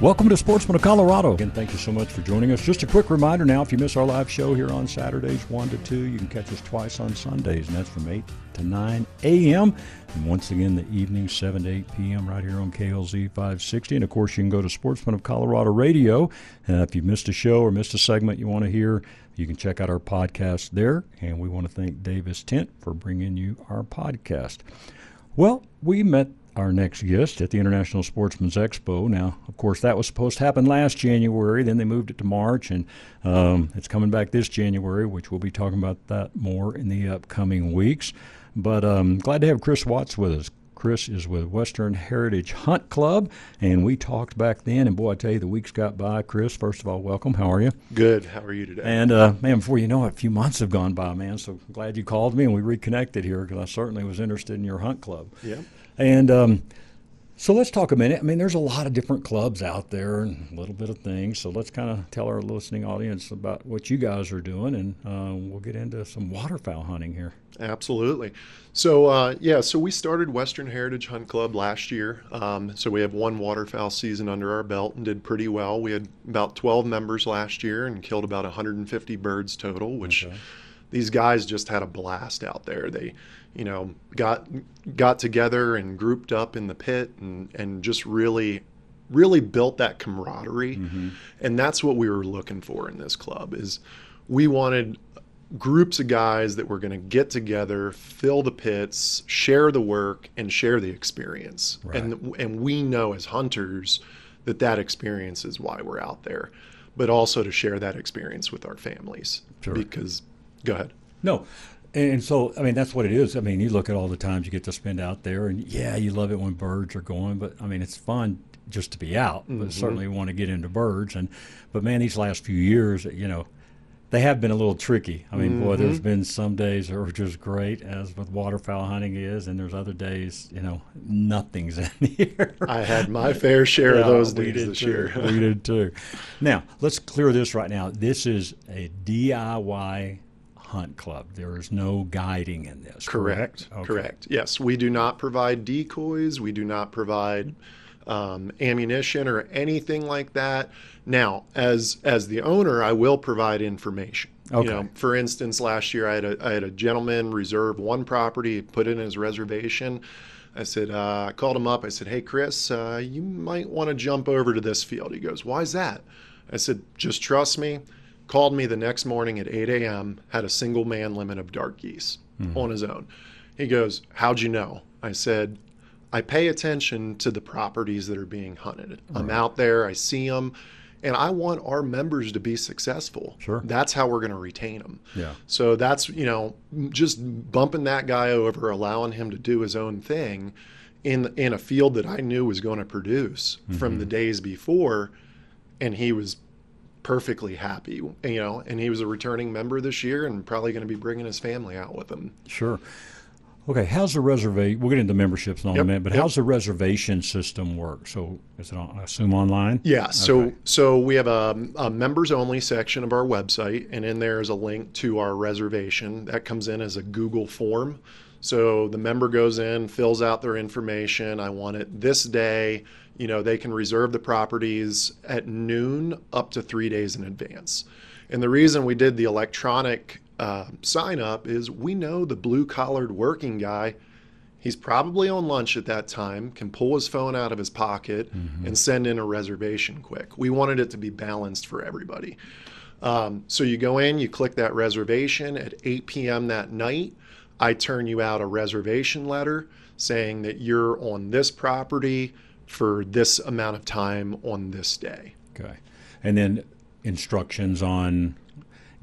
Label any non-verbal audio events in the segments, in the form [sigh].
Welcome to Sportsman of Colorado. Again, thank you so much for joining us. Just a quick reminder now if you miss our live show here on Saturdays 1 to 2, you can catch us twice on Sundays, and that's from 8 to 9 a.m. And once again, the evening, 7 to 8 p.m., right here on KLZ 560. And of course, you can go to Sportsman of Colorado Radio. Uh, if you've missed a show or missed a segment you want to hear, you can check out our podcast there. And we want to thank Davis Tent for bringing you our podcast. Well, we met our next guest at the International Sportsman's Expo. Now, of course, that was supposed to happen last January. Then they moved it to March, and um, it's coming back this January, which we'll be talking about that more in the upcoming weeks. But um, glad to have Chris Watts with us. Chris is with Western Heritage Hunt Club, and we talked back then. And boy, I tell you, the weeks got by. Chris, first of all, welcome. How are you? Good. How are you today? And uh, man, before you know it, a few months have gone by, man. So glad you called me and we reconnected here because I certainly was interested in your hunt club. Yeah. And um, so let's talk a minute. I mean, there's a lot of different clubs out there and a little bit of things. So let's kind of tell our listening audience about what you guys are doing, and uh, we'll get into some waterfowl hunting here. Absolutely. So uh, yeah, so we started Western Heritage Hunt Club last year. Um, so we have one waterfowl season under our belt and did pretty well. We had about 12 members last year and killed about 150 birds total, which. Okay these guys just had a blast out there. They, you know, got got together and grouped up in the pit and and just really really built that camaraderie. Mm-hmm. And that's what we were looking for in this club is we wanted groups of guys that were going to get together, fill the pits, share the work and share the experience. Right. And and we know as hunters that that experience is why we're out there, but also to share that experience with our families sure. because Go ahead. No. And so, I mean, that's what it is. I mean, you look at all the times you get to spend out there, and yeah, you love it when birds are going, but I mean, it's fun just to be out. But mm-hmm. certainly want to get into birds. And but man, these last few years, you know, they have been a little tricky. I mean, mm-hmm. boy, there's mm-hmm. been some days that are just great, as with waterfowl hunting is, and there's other days, you know, nothing's [laughs] in here. I had my fair share yeah, of those days this too. year. we did [laughs] too. Now, let's clear this right now. This is a DIY hunt club. There is no guiding in this. Correct. Correct. Okay. correct. Yes, we do not provide decoys. We do not provide um, ammunition or anything like that. Now, as as the owner, I will provide information. Okay. You know, for instance, last year I had a I had a gentleman reserve one property, put it in his reservation. I said, uh, I called him up. I said, Hey, Chris, uh, you might want to jump over to this field. He goes, Why's that? I said, Just trust me called me the next morning at 8 a.m., had a single man limit of dark geese mm-hmm. on his own. He goes, How'd you know? I said, I pay attention to the properties that are being hunted. Right. I'm out there, I see them, and I want our members to be successful. Sure. That's how we're going to retain them. Yeah. So that's, you know, just bumping that guy over, allowing him to do his own thing in in a field that I knew was going to produce mm-hmm. from the days before and he was perfectly happy, you know, and he was a returning member this year and probably going to be bringing his family out with him. Sure. Okay, how's the reservation? We'll get into memberships in yep, a minute, but yep. how's the reservation system work? So is it, on, I assume, online? Yeah. So okay. so we have a, a, members only section of our website, and in there is a link to our reservation that comes in as a Google form. So the member goes in, fills out their information. I want it this day you know, they can reserve the properties at noon up to three days in advance. And the reason we did the electronic uh, sign up is we know the blue collared working guy, he's probably on lunch at that time, can pull his phone out of his pocket mm-hmm. and send in a reservation quick. We wanted it to be balanced for everybody. Um, so you go in, you click that reservation at 8 p.m. that night. I turn you out a reservation letter saying that you're on this property for this amount of time on this day. Okay. And then instructions on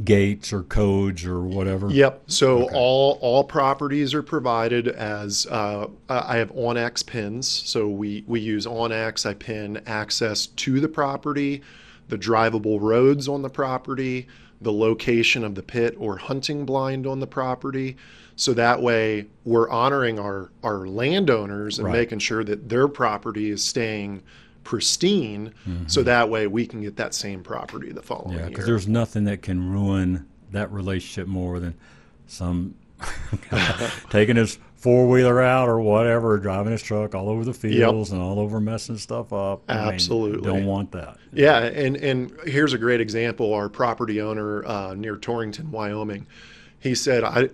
gates or codes or whatever. Yep. So okay. all all properties are provided as uh, I have OnX pins. So we we use OnX. I pin access to the property, the drivable roads on the property, the location of the pit or hunting blind on the property. So that way we're honoring our, our landowners and Right. making sure that their property is staying pristine. So that way we can get that same property the following Yeah, year. because there's nothing that can ruin that relationship more than some [laughs] taking his four wheeler out or whatever, driving his truck all over the fields and all over messing stuff up. I mean, Absolutely. don't want that. Yeah, and and here's a great example. Our property owner uh, near Torrington, Wyoming, he said, I,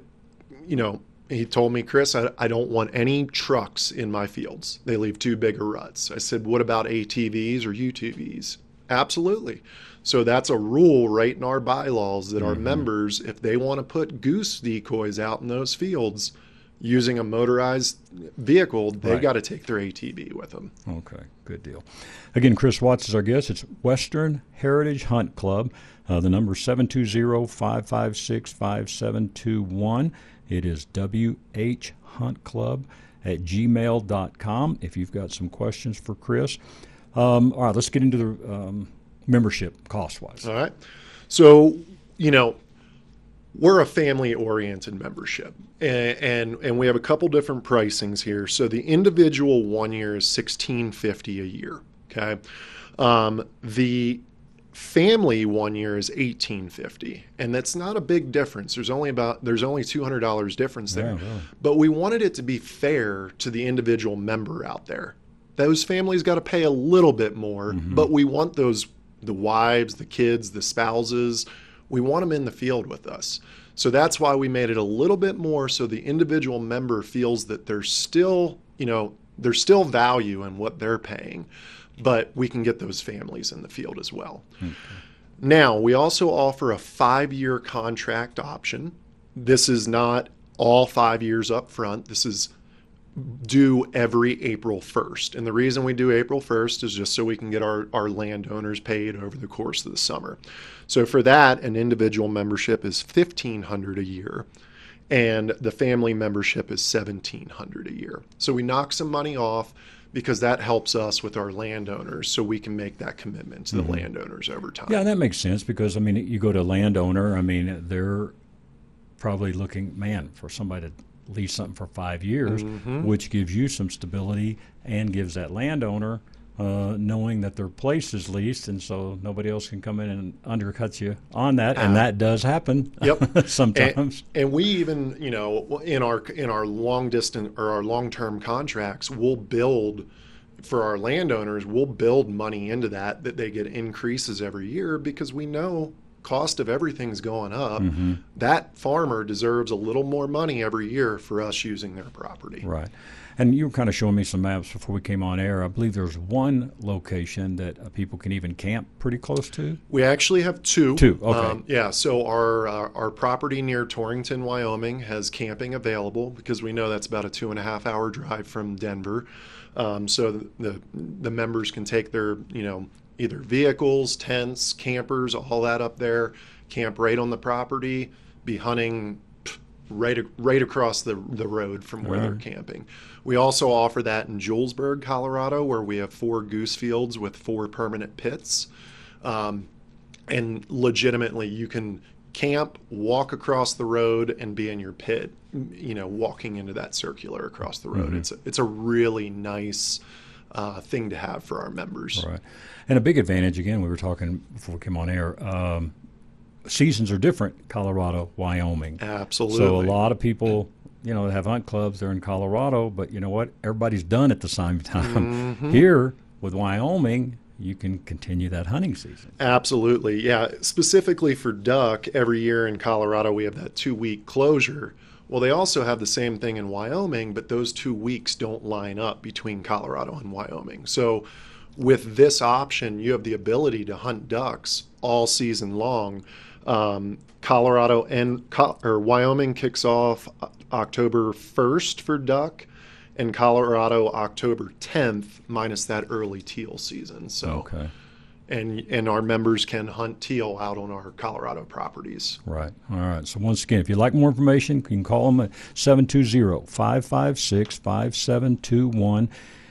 you know, he told me, Chris, I, I don't want any trucks in my fields. They leave too big of ruts. I said, what about ATVs or UTVs? Absolutely. So that's a rule right in our bylaws that our members, if they want to put goose decoys out in those fields using a motorized vehicle, they Right. got to take their ATV with them. Okay, good deal. Again, Chris Watts is our guest. It's Western Heritage Hunt Club. Uh, the number is 720-556-5721. It is WH Hunt Club at gmail.com if you've got some questions for Chris. Um, all right, let's get into the um, membership cost-wise. All right. So, you know, we're a family oriented membership and, and and we have a couple different pricings here. So the individual one year is 1650 a year, okay? Um, the family one year is 1850 and that's not a big difference. There's only about there's only $200 difference there. Yeah, but we wanted it to be fair to the individual member out there. Those families got to pay a little bit more mm-hmm. but we want those the wives the kids the spouses we want them in the field with us. So that's why we made it a little bit more so the individual member feels that there's still you know there's still value in what they're paying but we can get those families in the field as well hmm. now, we also offer a five year contract option. This is not all five years up front. This is due every April 1st. And the reason we do April 1st is just so we can get our, our landowners paid over the course of the summer. So for that, an individual membership is 1500 a year and the family membership is 1700 a year. So we knock some money off because that helps us with our landowners so we can make that commitment to the mm-hmm. landowners over time. Yeah, that makes sense because I mean, you go to a landowner. I mean, they're probably looking, man, for somebody to lease something for five years, mm-hmm. which gives you some stability and gives that landowner uh, knowing that their place is leased, and so nobody else can come in and undercut you on that, and that does happen. [laughs] Yep. [laughs] sometimes. And, and we even, you know, in our in our long distance or our long term contracts, we'll build for our landowners. We'll build money into that that they get increases every year because we know cost of everything's going up. That farmer deserves a little more money every year for us using their property. Right. And you were kind of showing me some maps before we came on air. I believe there's one location that uh, people can even camp pretty close to. We actually have two. Two, okay. yeah. So our uh, our property near Torrington, Wyoming, has camping available because we know that's about a two and a half hour drive from Denver. Um, so the, the the members can take their you know either vehicles, tents, campers, all that up there, camp right on the property, be hunting right right across the the road from where they're camping. We also offer that in Julesburg, Colorado, where we have four goose fields with four permanent pits. Um, and legitimately you can camp walk across the road and be in your pit you know walking into that circular across the road. It's a, it's a really nice uh, thing to have for our members. Right. And a big advantage, again, we were talking before we came on air, um, seasons are different Colorado, Wyoming. absolutely So a lot of people, you know, have hunt clubs. They're in Colorado, but you know what? Everybody's done at the same time. Mm-hmm. Here with Wyoming, you can continue that hunting season. Absolutely. Yeah. Specifically for duck, every year in Colorado, we have that two week closure. Well, they also have the same thing in Wyoming, but those two weeks don't line up between Colorado and Wyoming. So, with this option, you have the ability to hunt ducks all season long. Um, Colorado and or Wyoming kicks off October 1st for duck, and Colorado October 10th, minus that early teal season. So, Okay. and and our members can hunt teal out on our Colorado properties. Right. All right. So once again, if you'd like more information, you can call them at 720-556-5721.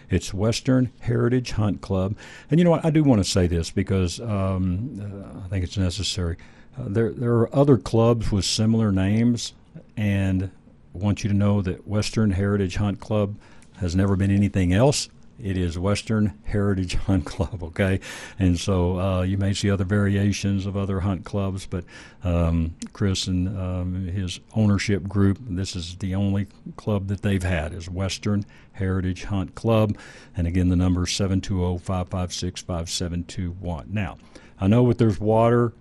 It's Western Heritage Hunt Club. And you know what? I do want to say this because um, uh, I think it's necessary. Uh, there there are other clubs with similar names, and I want you to know that Western Heritage Hunt Club has never been anything else. It is Western Heritage [laughs] Hunt Club, okay? And so uh, you may see other variations of other hunt clubs, but um, Chris and um, his ownership group, this is the only club that they've had is Western Heritage Hunt Club. And again, the number is 720-556-5721. Now, I know that there's water,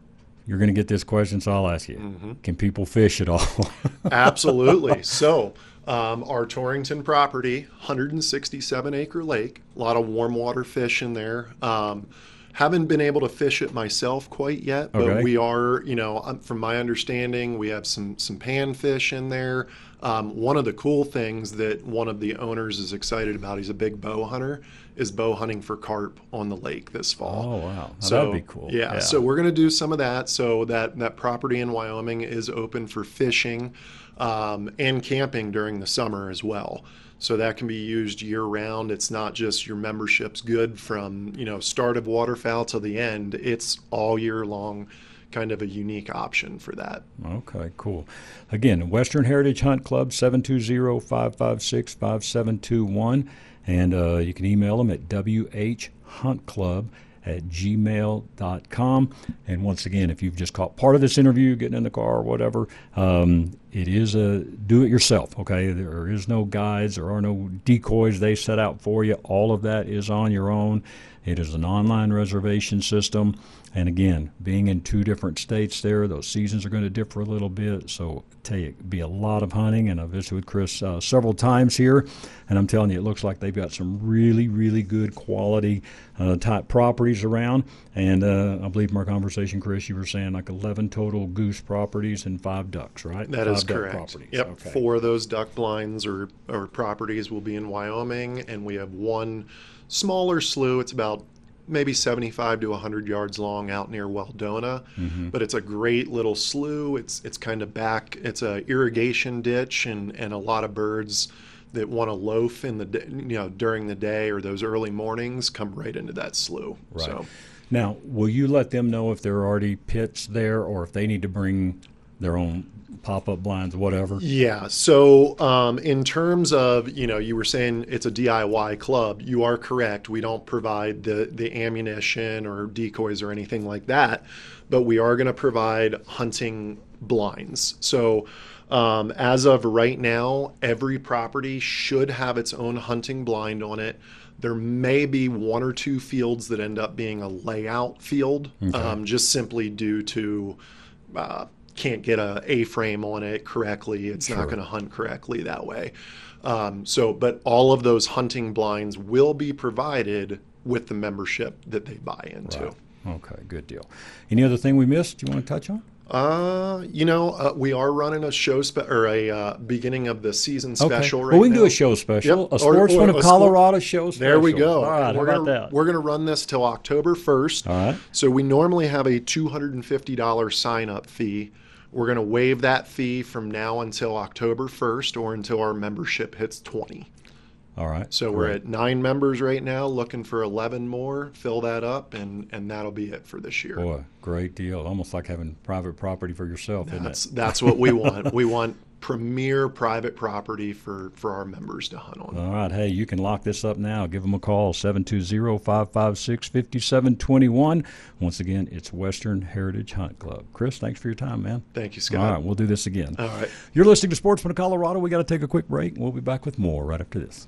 you're going to get this question, so I'll ask you: mm-hmm. Can people fish at all? [laughs] Absolutely. So, um, our Torrington property, 167 acre lake, a lot of warm water fish in there. Um, haven't been able to fish it myself quite yet, but okay. we are, you know, um, from my understanding, we have some some panfish in there. Um, one of the cool things that one of the owners is excited about, he's a big bow hunter, is bow hunting for carp on the lake this fall. Oh wow, so, that'd be cool. Yeah, yeah, so we're going to do some of that. So that that property in Wyoming is open for fishing um, and camping during the summer as well. So that can be used year round. It's not just your membership's good from you know start of waterfowl to the end. It's all year long kind of a unique option for that. Okay, cool. Again, Western Heritage Hunt Club, 720 556 5721. And uh, you can email them at whuntclub at gmail.com. And once again, if you've just caught part of this interview, getting in the car or whatever, um, it is a do it yourself, okay? There is no guides, there are no decoys they set out for you. All of that is on your own. It is an online reservation system. And again, being in two different states there, those seasons are going to differ a little bit. So, I tell you, be a lot of hunting. And I've visited with Chris uh, several times here, and I'm telling you, it looks like they've got some really, really good quality uh, type properties around. And uh, I believe from our conversation, Chris, you were saying like 11 total goose properties and five ducks, right? That five is correct. Properties. Yep. Okay. Four of those duck blinds or, or properties will be in Wyoming, and we have one smaller slough. It's about maybe 75 to 100 yards long out near Weldona, mm-hmm. but it's a great little slough. It's it's kind of back. It's a irrigation ditch, and and a lot of birds that want to loaf in the you know during the day or those early mornings come right into that slough. Right. So. Now, will you let them know if there are already pits there, or if they need to bring their own pop-up blinds, whatever? Yeah. So um, in terms of you know, you were saying it's a DIY club. You are correct. We don't provide the the ammunition or decoys or anything like that, but we are going to provide hunting blinds. So. Um, as of right now, every property should have its own hunting blind on it. There may be one or two fields that end up being a layout field, okay. um, just simply due to uh, can't get a A-frame on it correctly. It's sure. not going to hunt correctly that way. Um, so, but all of those hunting blinds will be provided with the membership that they buy into. Right. Okay, good deal. Any other thing we missed you want to touch on? Uh, you know, uh, we are running a show spe- or a uh, beginning of the season special okay. right well, we can now. do a show special, yep. a Sportsman of Colorado show special. There we go. All right, we're how gonna, that? We're going to run this till October 1st. All right. So we normally have a $250 sign up fee we're going to waive that fee from now until October 1st or until our membership hits 20. All right. So we're at nine members right now, looking for 11 more. Fill that up, and and that'll be it for this year. Boy, great deal! Almost like having private property for yourself, that's, isn't it? That's what we want. we want premier private property for, for our members to hunt on. All right. Hey, you can lock this up now. Give them a call, 720 556 5721. Once again, it's Western Heritage Hunt Club. Chris, thanks for your time, man. Thank you, Scott. All right. We'll do this again. All right. You're listening to Sportsman of Colorado. we got to take a quick break. We'll be back with more right after this.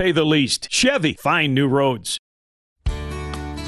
pay the least. Chevy, find new roads.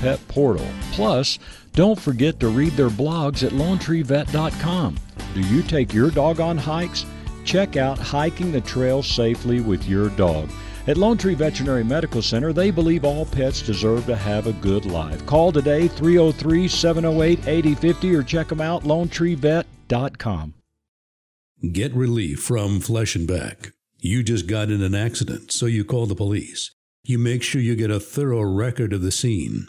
pet portal. Plus, don't forget to read their blogs at LoneTreeVet.com. Do you take your dog on hikes? Check out Hiking the Trail Safely with Your Dog. At Lone Tree Veterinary Medical Center, they believe all pets deserve to have a good life. Call today 303 708 8050 or check them out lonetreevet.com. Get relief from Flesh and Beck. You just got in an accident, so you call the police. You make sure you get a thorough record of the scene.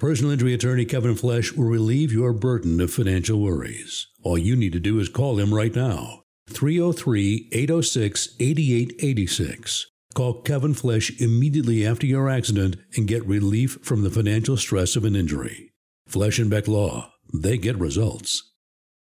Personal injury attorney Kevin Flesh will relieve your burden of financial worries. All you need to do is call him right now. 303 806 8886. Call Kevin Flesh immediately after your accident and get relief from the financial stress of an injury. Flesh and Beck Law, they get results.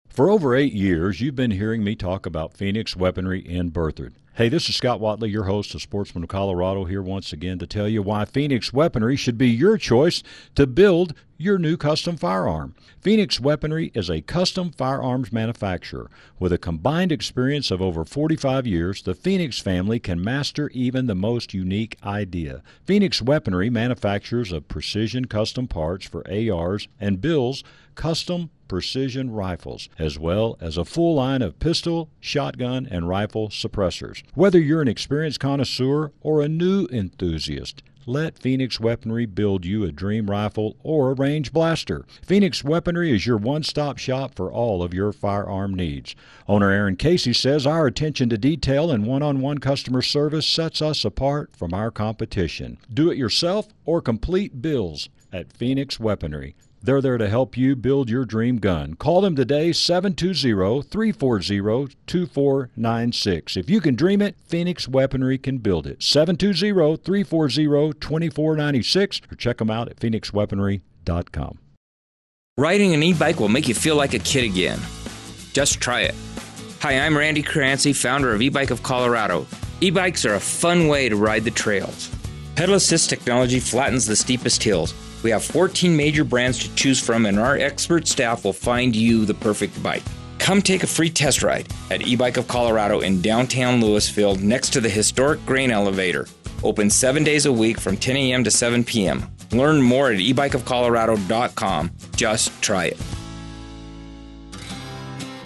For over eight years, you've been hearing me talk about Phoenix Weaponry in Berthoud. Hey, this is Scott Watley, your host of Sportsman of Colorado, here once again to tell you why Phoenix Weaponry should be your choice to build your new custom firearm. Phoenix Weaponry is a custom firearms manufacturer. With a combined experience of over 45 years, the Phoenix family can master even the most unique idea. Phoenix Weaponry manufactures of precision custom parts for ARs and builds custom precision rifles, as well as a full line of pistol, shotgun, and rifle suppressors. Whether you're an experienced connoisseur or a new enthusiast, let Phoenix Weaponry build you a dream rifle or a range blaster. Phoenix Weaponry is your one stop shop for all of your firearm needs. Owner Aaron Casey says our attention to detail and one on one customer service sets us apart from our competition. Do it yourself or complete bills at Phoenix Weaponry. They're there to help you build your dream gun. Call them today, 720 340 2496. If you can dream it, Phoenix Weaponry can build it. 720 340 2496 or check them out at phoenixweaponry.com. Riding an e bike will make you feel like a kid again. Just try it. Hi, I'm Randy Crancy, founder of E Bike of Colorado. E bikes are a fun way to ride the trails. Pedal assist technology flattens the steepest hills we have 14 major brands to choose from, and our expert staff will find you the perfect bike. Come take a free test ride at eBike of Colorado in downtown Louisville next to the historic grain elevator. Open seven days a week from 10 a.m. to 7 p.m. Learn more at ebikeofcolorado.com. Just try it.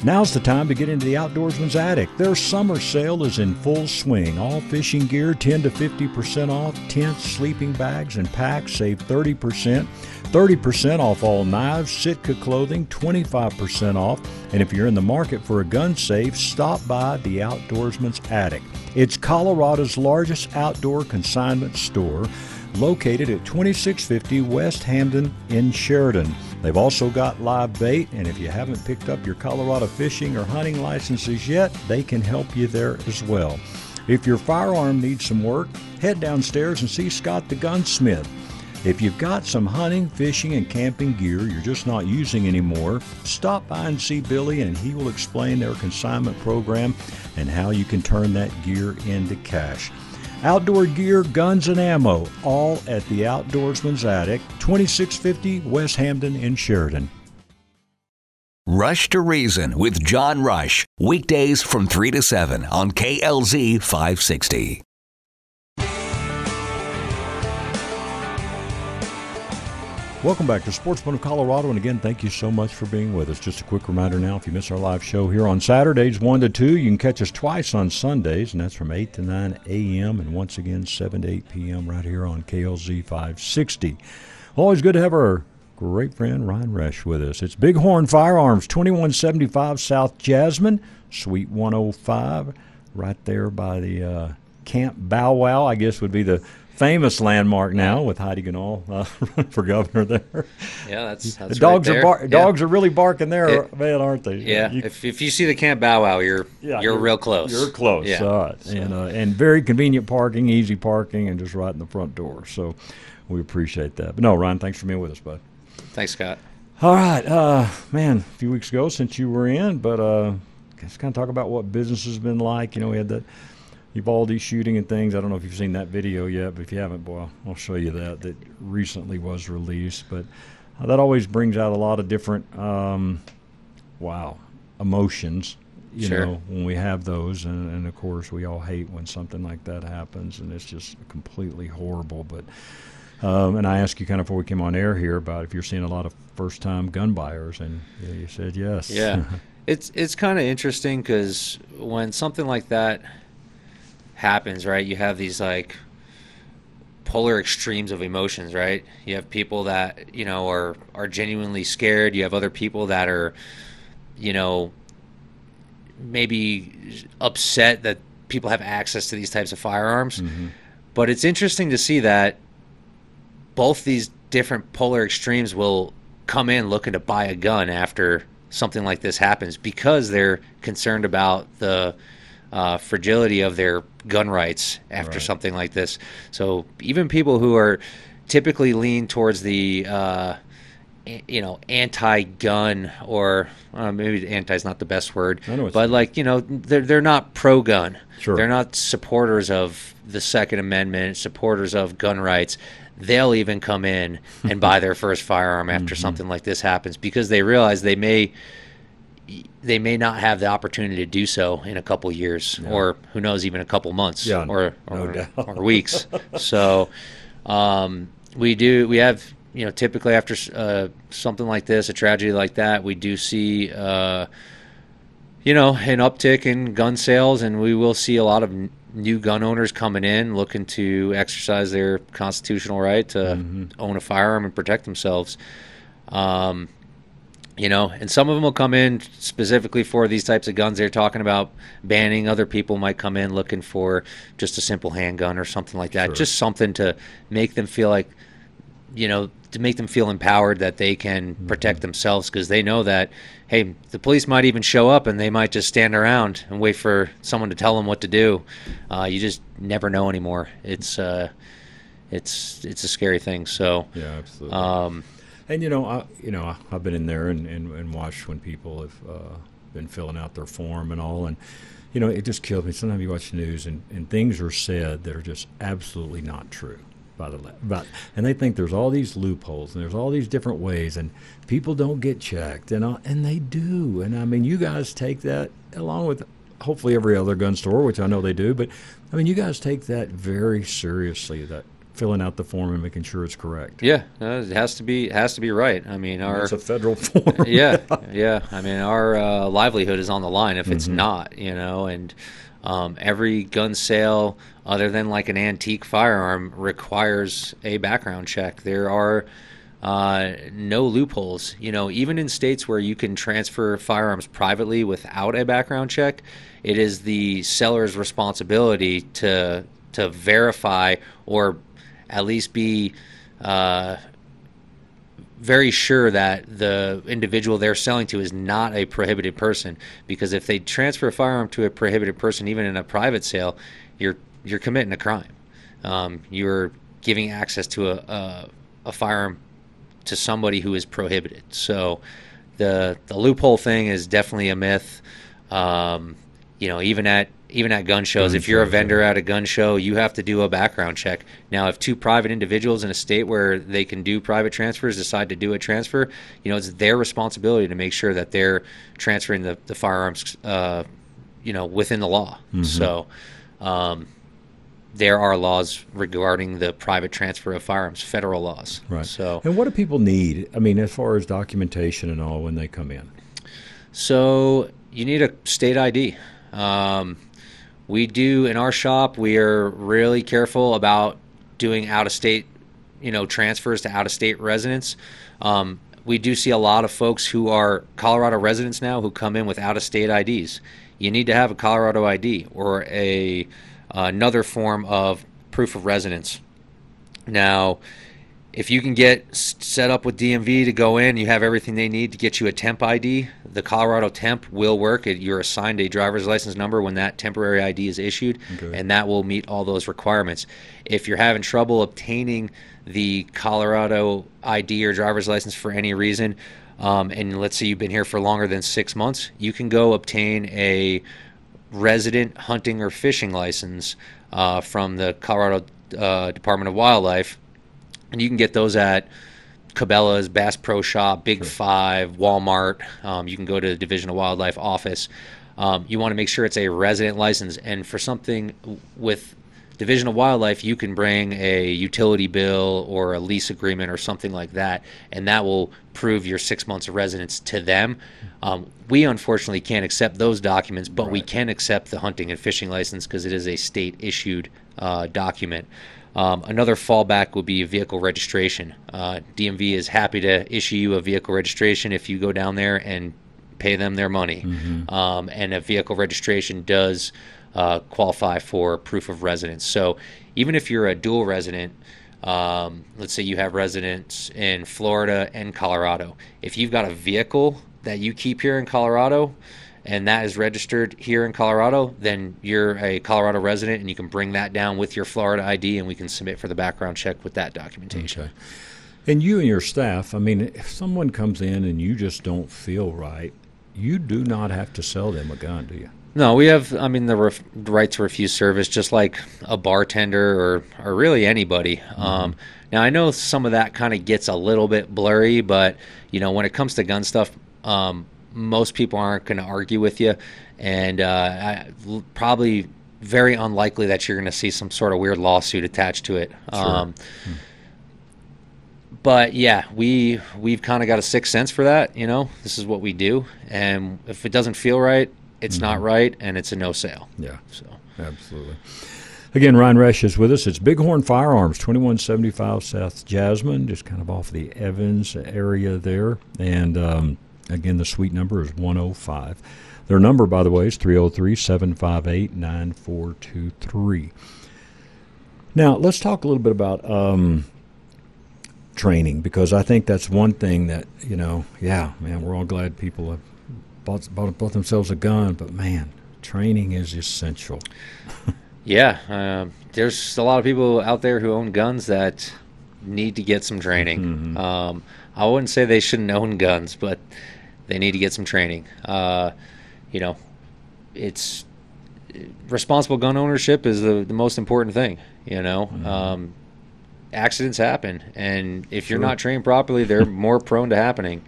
Now's the time to get into the Outdoorsman's Attic. Their summer sale is in full swing. All fishing gear 10 to 50% off. Tents, sleeping bags, and packs save 30%. 30% off all knives, Sitka clothing, 25% off. And if you're in the market for a gun safe, stop by the Outdoorsman's Attic. It's Colorado's largest outdoor consignment store located at 2650 West Hampden in Sheridan. They've also got live bait, and if you haven't picked up your Colorado fishing or hunting licenses yet, they can help you there as well. If your firearm needs some work, head downstairs and see Scott the gunsmith. If you've got some hunting, fishing, and camping gear you're just not using anymore, stop by and see Billy and he will explain their consignment program and how you can turn that gear into cash. Outdoor gear, guns, and ammo, all at the Outdoorsman's Attic, 2650 West Hampden in Sheridan. Rush to Reason with John Rush, weekdays from 3 to 7 on KLZ 560. Welcome back to Sportsman of Colorado, and again, thank you so much for being with us. Just a quick reminder now if you miss our live show here on Saturdays, 1 to 2, you can catch us twice on Sundays, and that's from 8 to 9 a.m., and once again, 7 to 8 p.m. right here on KLZ 560. Always good to have our great friend Ryan Resch with us. It's Bighorn Firearms, 2175 South Jasmine, Suite 105, right there by the uh, Camp Bow Wow, I guess would be the famous landmark now with Heidi Ganahl uh, [laughs] for governor there. Yeah, that's, that's the dogs right are bar- yeah. dogs are really barking there, It- man, aren't they? Yeah, You- if, if you see the Camp Bow Wow, you're yeah, you're, real close. You're close. Yeah. All right. And uh, and very convenient parking, easy parking, and just right in the front door. So we appreciate that. But no, Ryan, thanks for being with us, bud. Thanks, Scott. All right, uh, man. A few weeks ago, since you were in, but uh, let's kind of talk about what business has been like. You know, we had that Uvalde shooting and things. I don't know if you've seen that video yet, but if you haven't, boy, I'll show you that. That recently was released, but uh, that always brings out a lot of different, um, wow, emotions. You Sure. know, when we have those, and, and of course, we all hate when something like that happens, and it's just completely horrible. But um, and I asked you kind of before we came on air here about if you're seeing a lot of first-time gun buyers, and yeah, you said yes. Yeah, [laughs] it's it's kind of interesting because when something like that happens, right? You have these like polar extremes of emotions, right? You have people that you know are are genuinely scared. You have other people that are, you know, maybe upset that people have access to these types of firearms. But it's interesting to see that both these different polar extremes will come in looking to buy a gun after something like this happens because they're concerned about the uh, fragility of their gun rights after Right. something like this. So even people who are typically lean towards the uh, you know anti-gun or uh, maybe anti is not the best word, but like you know they're they're not pro-gun. Sure. They're not supporters of the Second Amendment, supporters of gun rights. They'll even come in and buy [laughs] their first firearm after Mm-hmm. something like this happens because they realize they may they may not have the opportunity to do so in a couple years or who knows even a couple months Yeah, or or, doubt. or weeks. [laughs] so um, we do we have you know typically after uh, something like this, a tragedy like that, we do see. Uh, you know, an uptick in gun sales, and we will see a lot of n- new gun owners coming in looking to exercise their constitutional right to Mm-hmm. own a firearm and protect themselves. Um, you know, and some of them will come in specifically for these types of guns they're talking about banning. Other people might come in looking for just a simple handgun or something like that, Sure. just something to make them feel like you know, to make them feel empowered that they can Mm-hmm. protect themselves because they know that, hey, the police might even show up and they might just stand around and wait for someone to tell them what to do. Uh, you just never know anymore. It's uh, it's it's a scary thing. So, Yeah, absolutely. um, And you know, I you know, I've been in there and, and, and watched when people have uh, been filling out their form and all, and you know, it just kills me. Sometimes you watch the news and, and things are said that are just absolutely not true by the about, and they think there's all these loopholes and there's all these different ways, and people don't get checked, and all, and they do. And I mean, you guys take that along with hopefully every other gun store, which I know they do, but I mean, you guys take that very seriously. That filling out the form and making sure it's correct. yeah, it has to be it has to be right. I mean, our It's a federal [laughs] form. [laughs] yeah, yeah. I mean, our uh, livelihood is on the line if it's Mm-hmm. not, you know. And um, every gun sale, other than like an antique firearm, requires a background check. There are uh, no loopholes. You know, even in states where you can transfer firearms privately without a background check, it is the seller's responsibility to to verify or at least be uh, very sure that the individual they're selling to is not a prohibited person. Because if they transfer a firearm to a prohibited person even in a private sale you're you're committing a crime. Um, you're giving access to a, a, a firearm to somebody who is prohibited. So the the loophole thing is definitely a myth. Um, you know even at even at gun shows Gun if you're a shows, vendor at a gun show you have to do a background check now if two private individuals in a state where they can do private transfers decide to do a transfer you know it's their responsibility to make sure that they're transferring the, the firearms uh, you know within the law Mm-hmm. so um, there are laws regarding the private transfer of firearms federal laws Right. so and what do people need? I mean, as far as documentation and all when they come in. So you need a state ID. Um, we do in our shop. We are really careful about doing out of state, you know, transfers to out of state residents. Um, we do see a lot of folks who are Colorado residents now who come in with out of state IDs. You need to have a Colorado ID or a another form of proof of residence. Now, if you can get set up with DMV to go in, you have everything they need to get you a temp ID. The Colorado temp will work. You're assigned a driver's license number when that temporary ID is issued, okay. and that will meet all those requirements. If you're having trouble obtaining the Colorado ID or driver's license for any reason, um, and let's say you've been here for longer than six months, you can go obtain a resident hunting or fishing license uh, from the Colorado uh, Department of Wildlife and you can get those at Cabela's, Bass Pro Shop, Big sure. Five, Walmart. Um, you can go to the Division of Wildlife office. Um, you want to make sure it's a resident license, and for something with Division of Wildlife, you can bring a utility bill or a lease agreement or something like that, and that will prove your six months of residence to them. Um, we unfortunately can't accept those documents, but right. we can accept the hunting and fishing license because it is a state issued uh, document. Um, another fallback would be vehicle registration. Uh, DMV is happy to issue you a vehicle registration if you go down there and pay them their money. Mm-hmm. Um, and a vehicle registration does uh, qualify for proof of residence. So even if you're a dual resident, um, let's say you have residence in Florida and Colorado, if you've got a vehicle that you keep here in Colorado, and that is registered here in Colorado, then you're a Colorado resident and you can bring that down with your Florida ID and we can submit for the background check with that documentation. Okay. And you and your staff, I mean, if someone comes in and you just don't feel right, you do not have to sell them a gun, do you? No, we have, I mean, the ref- right to refuse service, just like a bartender or, or really anybody. Mm-hmm. Um, now, I know some of that kind of gets a little bit blurry, but, you know, when it comes to gun stuff, um, most people aren't going to argue with you, and uh, I, probably very unlikely that you're going to see some sort of weird lawsuit attached to it. Sure. Um, hmm. But yeah, we we've kind of got a sixth sense for that. You know, this is what we do, and if it doesn't feel right, it's mm-hmm. not right, and it's a no sale. Yeah. So absolutely. Again, Ryan Resch is with us. It's Bighorn Firearms, 2175 South Jasmine, just kind of off the Evans area there. And um, Again, the suite number is 105. Their number, by the way, is 303 758 9423. Now, let's talk a little bit about um, training because I think that's one thing that, you know, yeah, man, we're all glad people have bought, bought, bought themselves a gun, but man, training is essential. [laughs] yeah, uh, there's a lot of people out there who own guns that need to get some training. Mm-hmm. Um, I wouldn't say they shouldn't own guns, but they need to get some training. Uh, you know, it's responsible gun ownership is the, the most important thing. You know, mm-hmm. um, accidents happen, and if you're not trained properly, they're [laughs] more prone to happening.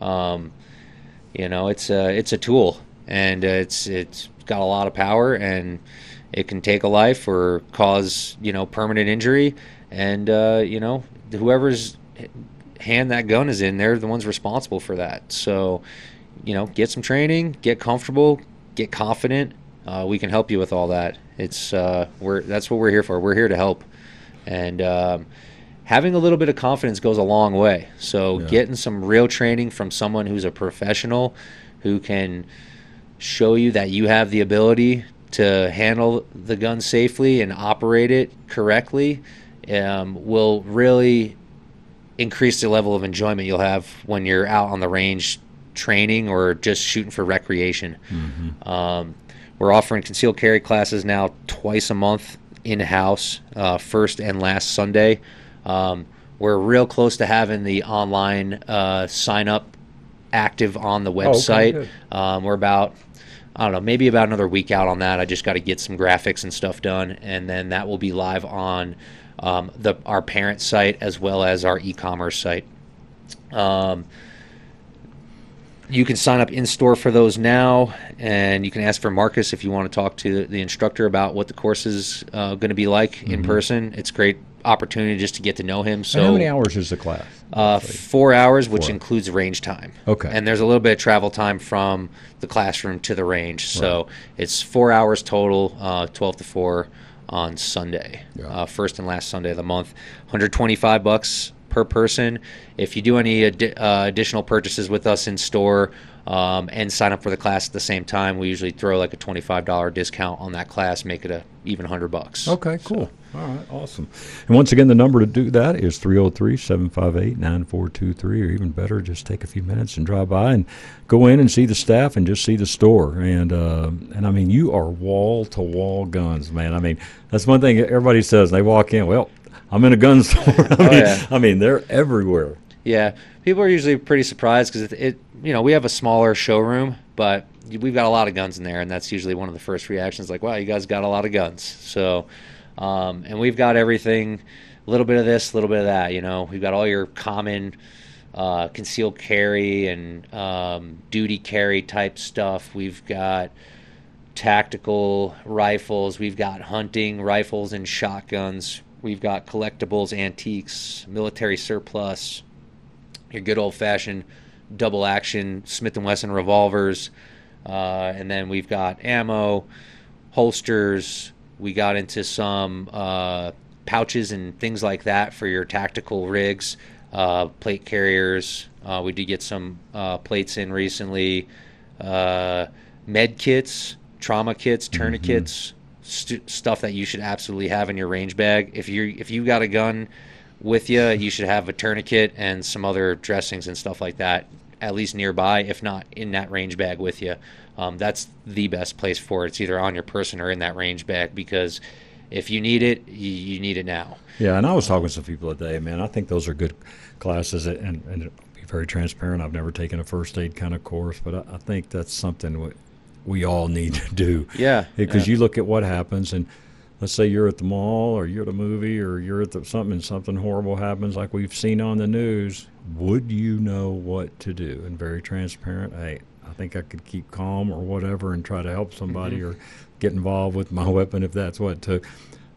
Um, you know, it's a, it's a tool, and it's it's got a lot of power, and it can take a life or cause you know permanent injury, and uh, you know whoever's hand that gun is in, they're the ones responsible for that. So, you know, get some training, get comfortable, get confident. Uh, we can help you with all that. It's uh, we're that's what we're here for. We're here to help, and um, having a little bit of confidence goes a long way. So, yeah. getting some real training from someone who's a professional, who can show you that you have the ability to handle the gun safely and operate it correctly, um, will really increase the level of enjoyment you'll have when you're out on the range training or just shooting for recreation. Mm-hmm. Um, we're offering concealed carry classes now twice a month in house, uh, first and last Sunday. Um, we're real close to having the online uh, sign up active on the website. Oh, okay, um, we're about I don't know, maybe about another week out on that. I just got to get some graphics and stuff done, and then that will be live on um, the our parent site as well as our e-commerce site. Um, you can sign up in store for those now, and you can ask for Marcus if you want to talk to the instructor about what the course is uh, going to be like mm-hmm. in person. It's great opportunity just to get to know him. So, and how many hours is the class? Uh, four hours, which four. includes range time. Okay. And there's a little bit of travel time from the classroom to the range, so right. it's four hours total, uh, twelve to four on Sunday, yeah. uh, first and last Sunday of the month. 125 bucks per person. If you do any ad- uh, additional purchases with us in store um, and sign up for the class at the same time, we usually throw like a twenty-five dollar discount on that class, make it a even hundred bucks. Okay, cool. So. All right, awesome. And once again, the number to do that is 303 758 9423, or even better, just take a few minutes and drive by and go in and see the staff and just see the store. And, uh, and I mean, you are wall to wall guns, man. I mean, that's one thing everybody says. They walk in, well, I'm in a gun [laughs] store. I, oh, mean, yeah. I mean, they're everywhere. Yeah, people are usually pretty surprised because it, it, you know, we have a smaller showroom, but we've got a lot of guns in there, and that's usually one of the first reactions. Like, wow, you guys got a lot of guns. So, um, and we've got everything, a little bit of this, a little bit of that. You know, we've got all your common uh, concealed carry and um, duty carry type stuff. We've got tactical rifles. We've got hunting rifles and shotguns. We've got collectibles, antiques, military surplus, your good old fashioned double action Smith and Wesson revolvers, uh, and then we've got ammo, holsters. We got into some uh, pouches and things like that for your tactical rigs, uh, plate carriers. Uh, we did get some uh, plates in recently, uh, med kits, trauma kits, tourniquets. Mm-hmm st- stuff that you should absolutely have in your range bag. If you if you got a gun with you, you should have a tourniquet and some other dressings and stuff like that at least nearby, if not in that range bag with you. Um, that's the best place for it. It's either on your person or in that range bag because if you need it, you, you need it now. Yeah, and I was talking to some people today, man. I think those are good classes, and, and be very transparent. I've never taken a first aid kind of course, but I, I think that's something we all need to do. Yeah. [laughs] Because yeah. you look at what happens, and let's say you're at the mall or you're at a movie or you're at the, something and something horrible happens, like we've seen on the news. Would you know what to do? And very transparent. Hey, I think I could keep calm or whatever and try to help somebody mm-hmm. or get involved with my [laughs] weapon if that's what it took.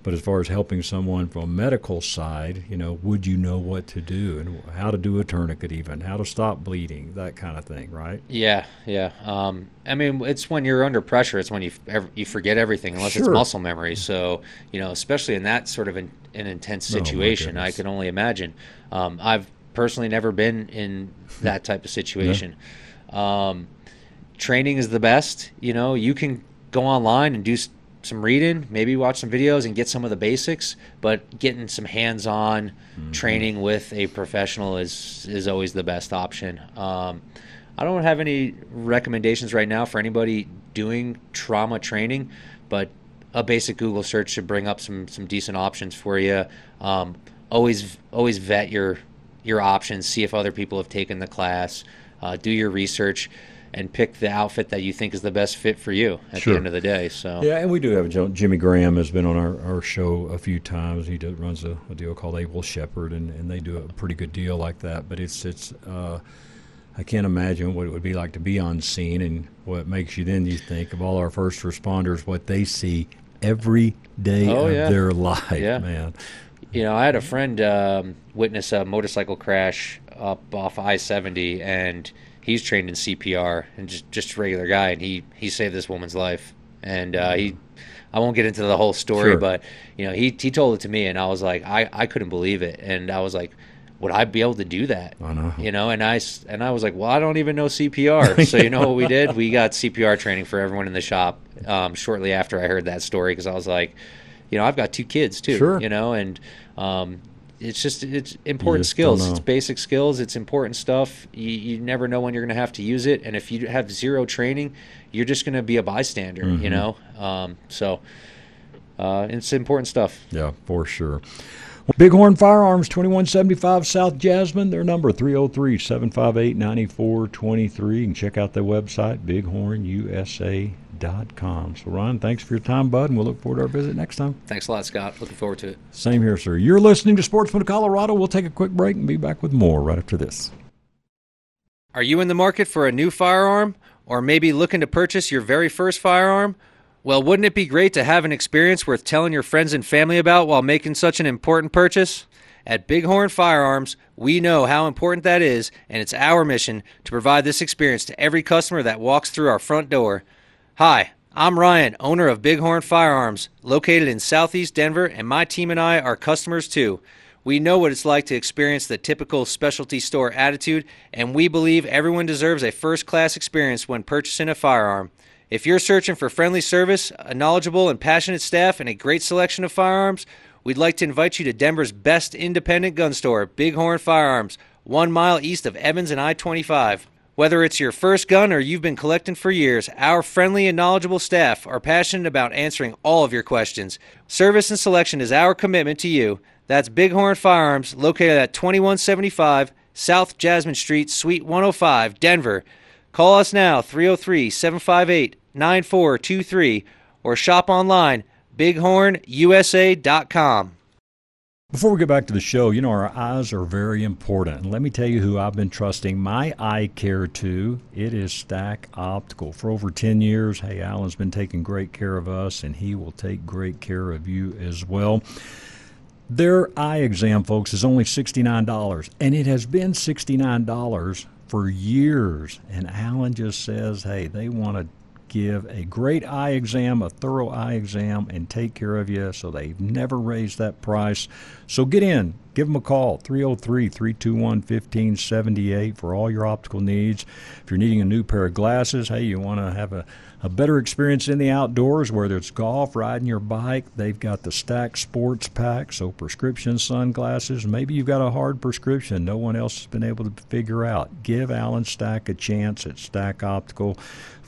But as far as helping someone from a medical side, you know, would you know what to do and how to do a tourniquet, even how to stop bleeding, that kind of thing, right? Yeah, yeah. Um, I mean, it's when you're under pressure, it's when you you forget everything, unless sure. it's muscle memory. So, you know, especially in that sort of an, an intense oh, situation, oh, I can only imagine. Um, I've personally never been in that type of situation. Yeah. Um, training is the best. You know, you can go online and do some reading, maybe watch some videos and get some of the basics, but getting some hands-on mm-hmm. training with a professional is is always the best option. Um, I don't have any recommendations right now for anybody doing trauma training, but a basic Google search should bring up some some decent options for you. Um, always always vet your your options, see if other people have taken the class, uh, do your research and pick the outfit that you think is the best fit for you at sure. the end of the day. So yeah, and we do have Jimmy Graham has been on our, our show a few times. He does, runs a, a, deal called Able Shepherd, and, and they do a pretty good deal like that. But it's it's uh, I can't imagine what it would be like to be on scene, and what makes you then you think of all our first responders, what they see every day oh, of yeah. their [laughs] life, yeah. man. You know, I had a friend um, witness a motorcycle crash up off I seventy, and he's trained in CPR and just just a regular guy, and he he saved this woman's life. And uh, he, I won't get into the whole story, sure. but you know, he he told it to me, and I was like, I I couldn't believe it, and I was like. Would I be able to do that? I know. You know, and I and I was like, well, I don't even know CPR. [laughs] So you know what we did? We got CPR training for everyone in the shop um, shortly after I heard that story because I was like, you know, I've got two kids too. Sure. You know, and um, it's just it's important skills. It's basic skills. It's important stuff. You, you never know when you're going to have to use it, and if you have zero training, you're just going to be a bystander. Mm-hmm. You know, um, so uh, it's important stuff. Yeah, for sure. Bighorn Firearms, 2175 South Jasmine. Their number, 303 758 9423. You can check out their website, bighornusa.com. So, Ron, thanks for your time, bud, and we'll look forward to our visit next time. Thanks a lot, Scott. Looking forward to it. Same here, sir. You're listening to Sportsman of Colorado. We'll take a quick break and be back with more right after this. Are you in the market for a new firearm or maybe looking to purchase your very first firearm? Well, wouldn't it be great to have an experience worth telling your friends and family about while making such an important purchase? At Bighorn Firearms, we know how important that is, and it's our mission to provide this experience to every customer that walks through our front door. Hi, I'm Ryan, owner of Bighorn Firearms, located in southeast Denver, and my team and I are customers too. We know what it's like to experience the typical specialty store attitude, and we believe everyone deserves a first class experience when purchasing a firearm. If you're searching for friendly service, a knowledgeable and passionate staff, and a great selection of firearms, we'd like to invite you to Denver's best independent gun store, Bighorn Firearms, one mile east of Evans and I 25. Whether it's your first gun or you've been collecting for years, our friendly and knowledgeable staff are passionate about answering all of your questions. Service and selection is our commitment to you. That's Bighorn Firearms, located at 2175 South Jasmine Street, Suite 105, Denver. Call us now, 303 758 9423, or shop online, bighornusa.com. Before we get back to the show, you know, our eyes are very important. Let me tell you who I've been trusting my eye care to. It is Stack Optical. For over 10 years, hey, Alan's been taking great care of us, and he will take great care of you as well. Their eye exam, folks, is only $69, and it has been $69 for years. And Alan just says, hey, they want to give a great eye exam, a thorough eye exam, and take care of you. So they've never raised that price. So get in, give them a call 303 321 1578 for all your optical needs. If you're needing a new pair of glasses, hey, you want to have a a better experience in the outdoors, whether it's golf, riding your bike. They've got the Stack Sports Pack, so prescription sunglasses. Maybe you've got a hard prescription no one else has been able to figure out. Give Alan Stack a chance at Stack Optical.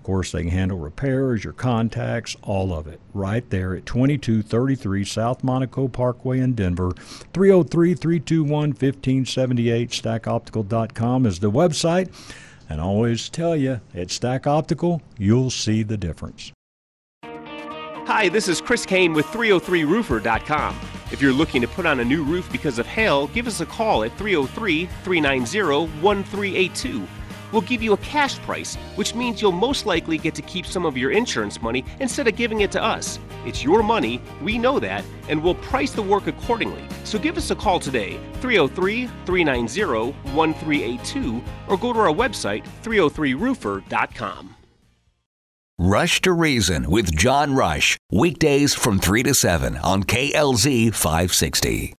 Of course, they can handle repairs, your contacts, all of it, right there at 2233 South Monaco Parkway in Denver. 303 321 1578. StackOptical.com is the website. And I always tell you, at Stack Optical, you'll see the difference. Hi, this is Chris Kane with 303roofer.com. If you're looking to put on a new roof because of hail, give us a call at 303 390 1382. We'll give you a cash price, which means you'll most likely get to keep some of your insurance money instead of giving it to us. It's your money, we know that, and we'll price the work accordingly. So give us a call today, 303 390 1382, or go to our website, 303roofer.com. Rush to Reason with John Rush, weekdays from 3 to 7 on KLZ 560.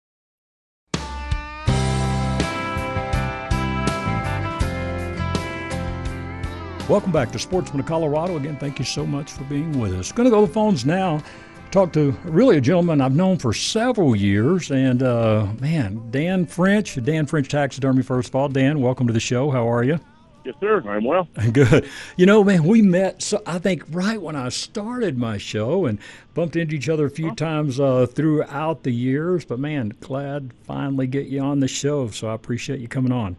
Welcome back to Sportsman of Colorado. Again, thank you so much for being with us. Going to go to the phones now. Talk to really a gentleman I've known for several years, and uh, man, Dan French, Dan French Taxidermy. First of all, Dan, welcome to the show. How are you? Yes, sir. I'm well. [laughs] Good. You know, man, we met. So I think right when I started my show, and bumped into each other a few times uh, throughout the years. But man, glad finally get you on the show. So I appreciate you coming on.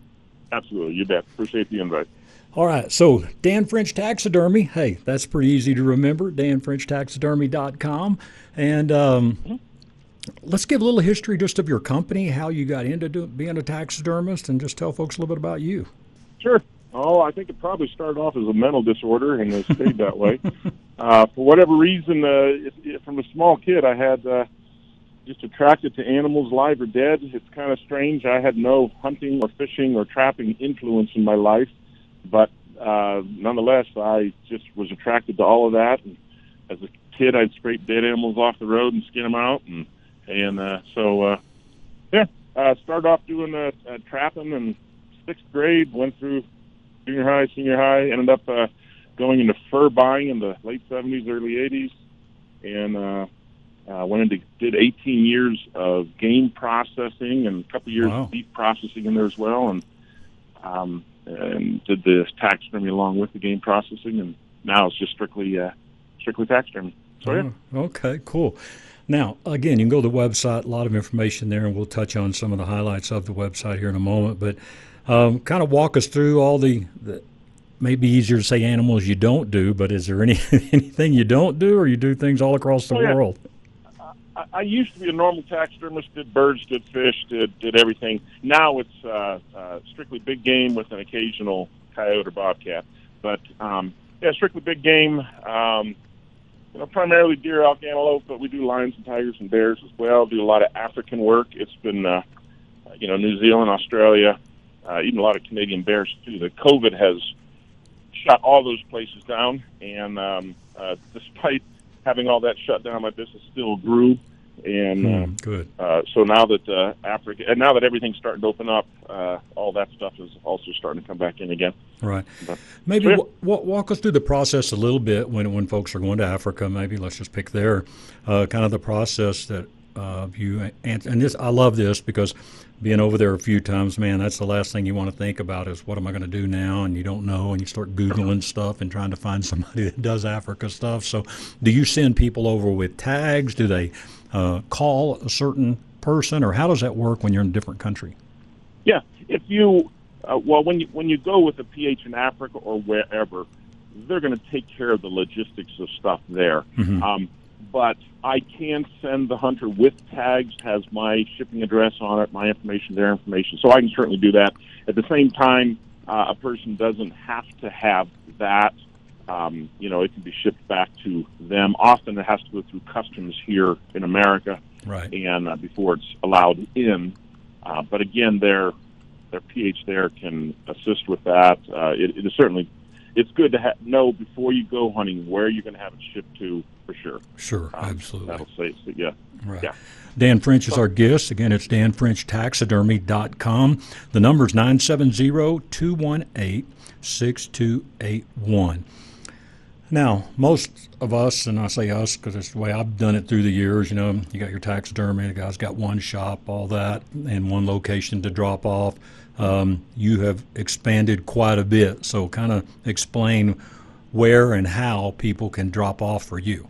Absolutely, you bet. Appreciate the invite. All right, so Dan French Taxidermy. Hey, that's pretty easy to remember. DanFrenchTaxidermy.com, and um, mm-hmm. let's give a little history just of your company, how you got into do, being a taxidermist, and just tell folks a little bit about you. Sure. Oh, I think it probably started off as a mental disorder and has stayed that way. [laughs] Uh, for whatever reason, uh, it, it, from a small kid, I had uh, just attracted to animals, live or dead. It's kind of strange. I had no hunting or fishing or trapping influence in my life but uh, nonetheless, I just was attracted to all of that. And as a kid, I'd scrape dead animals off the road and skin them out, and and uh, so uh, yeah, uh, started off doing uh, uh, trapping in sixth grade. Went through junior high, senior high. Ended up uh, going into fur buying in the late '70s, early '80s, and uh, uh, went into did 18 years of game processing and a couple years wow. of beef processing in there as well, and um, and did the taxidermy along with the game processing, and now it's just strictly uh, strictly taxidermy. So yeah. Oh, okay, cool. Now, again, you can go to the website. A lot of information there, and we'll touch on some of the highlights of the website here in a moment. But um, kind of walk us through all the, the maybe easier to say animals you don't do, but is there any [laughs] anything you don't do, or you do things all across the oh, yeah. world? I, I used to be a normal taxidermist. Did birds, did fish, did did everything. Now it's uh, uh, strictly big game with an occasional coyote or bobcat. But um, yeah, strictly big game. Um, you know, primarily deer, elk, antelope, but we do lions and tigers and bears as well. Do a lot of African work. It's been, uh, you know, New Zealand, Australia, uh, even a lot of Canadian bears too. The COVID has shut all those places down, and um, uh, despite having all that shut down, my business still grew. and Hmm, uh, good. uh, so now that uh, Africa and now that everything's starting to open up, uh, all that stuff is also starting to come back in again. Right. But- Maybe So, yeah. wa- walk us through the process a little bit when when folks are going to Africa. Maybe let's just pick there, uh, kind of the process that uh, you and, and this. I love this because being over there a few times, man, that's the last thing you want to think about is what am I going to do now, and you don't know, and you start googling stuff and trying to find [laughs] somebody that does Africa stuff. So, do you send people over with tags? Do they uh, call a certain person, or how does that work when you're in a different country? Yeah, if you uh, well when you when you go with a PH in Africa or wherever, they're going to take care of the logistics of stuff there. Mhm. Um, but I can send the hunter with tags, has my shipping address on it, my information, their information, so I can certainly do that. At the same time, uh, a person doesn't have to have that. Um, you know, it can be shipped back to them. Often it has to go through customs here in America Right. and uh, before it's allowed in. Uh, but again, their their PH there can assist with that. Uh, it, it is certainly it's good to ha- know before you go hunting where you're going to have it shipped to for sure. Sure, Um, absolutely. That'll save. Yeah. Right. Yeah. Dan French is our guest. Again, it's danfrenchtaxidermy.com. The number is 970-218-6281. Now, most of us, and I say us because it's the way I've done it through the years, you know, you got your taxidermy, the guy's got one shop, all that, and one location to drop off. Um, you have expanded quite a bit, so kind of explain where and how people can drop off for you.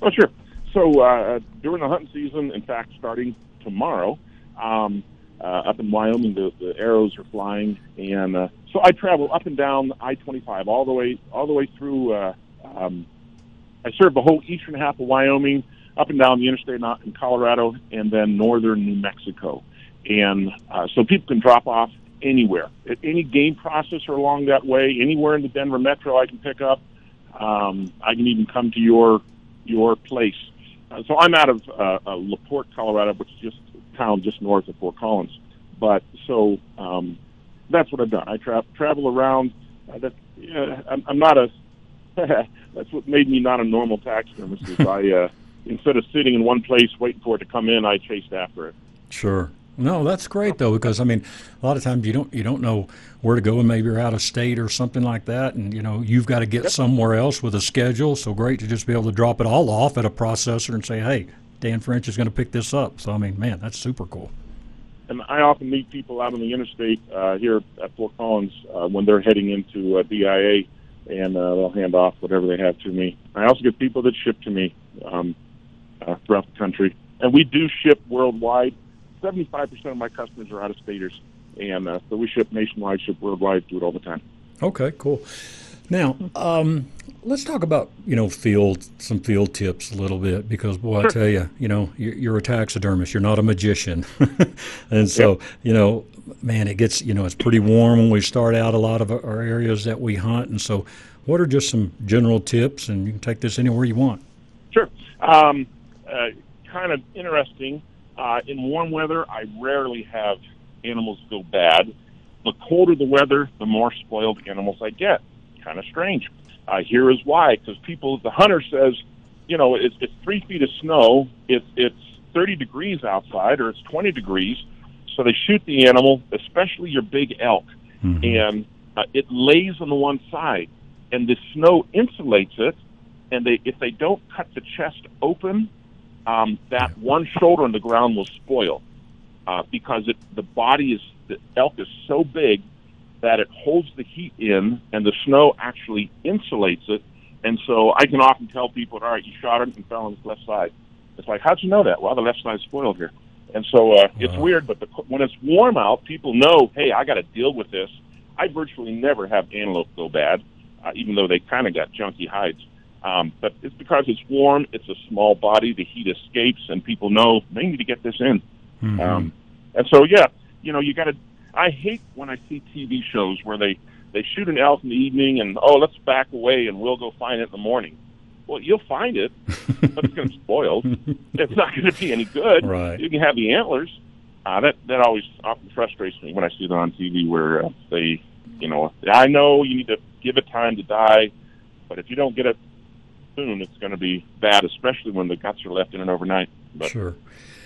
Oh, sure. So uh, during the hunting season, in fact, starting tomorrow, um, uh, up in Wyoming, the, the arrows are flying, and uh, so I travel up and down I-25 all the way all the way through. Uh, um, I serve the whole eastern half of Wyoming, up and down the interstate in Colorado, and then northern New Mexico, and uh, so people can drop off anywhere at any game processor along that way, anywhere in the Denver metro. I can pick up. Um, I can even come to your your place. Uh, so I'm out of uh, uh, Laporte, Colorado, which is just a town just north of Fort Collins. But so um, that's what I've done. I tra- travel around. Uh, that yeah, I'm, I'm not a. [laughs] that's what made me not a normal taxidermist. Is [laughs] I uh, instead of sitting in one place waiting for it to come in, I chased after it. Sure. No, that's great though because I mean, a lot of times you don't you don't know where to go and maybe you're out of state or something like that, and you know you've got to get somewhere else with a schedule. So great to just be able to drop it all off at a processor and say, hey, Dan French is going to pick this up. So I mean, man, that's super cool. And I often meet people out on the interstate uh, here at Fort Collins uh, when they're heading into uh, DIA, and uh, they'll hand off whatever they have to me. I also get people that ship to me um, uh, throughout the country, and we do ship worldwide. Seventy-five percent of my customers are out of staters, and uh, so we ship nationwide, ship worldwide, do it all the time. Okay, cool. Now, um, let's talk about you know field some field tips a little bit because boy, I tell you, you know, you're, you're a taxidermist, you're not a magician, [laughs] and so you know, man, it gets you know it's pretty warm when we start out a lot of our areas that we hunt, and so what are just some general tips, and you can take this anywhere you want. Sure. Um, uh, kind of interesting. Uh, in warm weather, I rarely have animals go bad. The colder the weather, the more spoiled animals I get. Kind of strange. Uh, here is why: because people, the hunter says, you know, it's, it's three feet of snow, it's it's 30 degrees outside, or it's 20 degrees. So they shoot the animal, especially your big elk, and uh, it lays on the one side, and the snow insulates it. And they, if they don't cut the chest open, um, that one shoulder on the ground will spoil uh, because it, the body is the elk is so big that it holds the heat in, and the snow actually insulates it. And so I can often tell people, all right, you shot it and fell on his left side. It's like, how'd you know that? Well, the left side's spoiled here. And so uh, it's weird, but the, when it's warm out, people know, hey, I got to deal with this. I virtually never have antelope go bad, uh, even though they kind of got junky hides. Um, but it's because it's warm, it's a small body, the heat escapes, and people know they need to get this in. Um, and so, yeah, you know, you got to. I hate when I see TV shows where they they shoot an elk in the evening and oh, let's back away and we'll go find it in the morning. Well, you'll find it, but it's going to spoil. [laughs] It's not going to be any good. Right. You can have the antlers. Uh, that that always often frustrates me when I see that on TV where uh, they, you know, I know you need to give it time to die, but if you don't get it soon, it's going to be bad, especially when the guts are left in it overnight. But, Sure.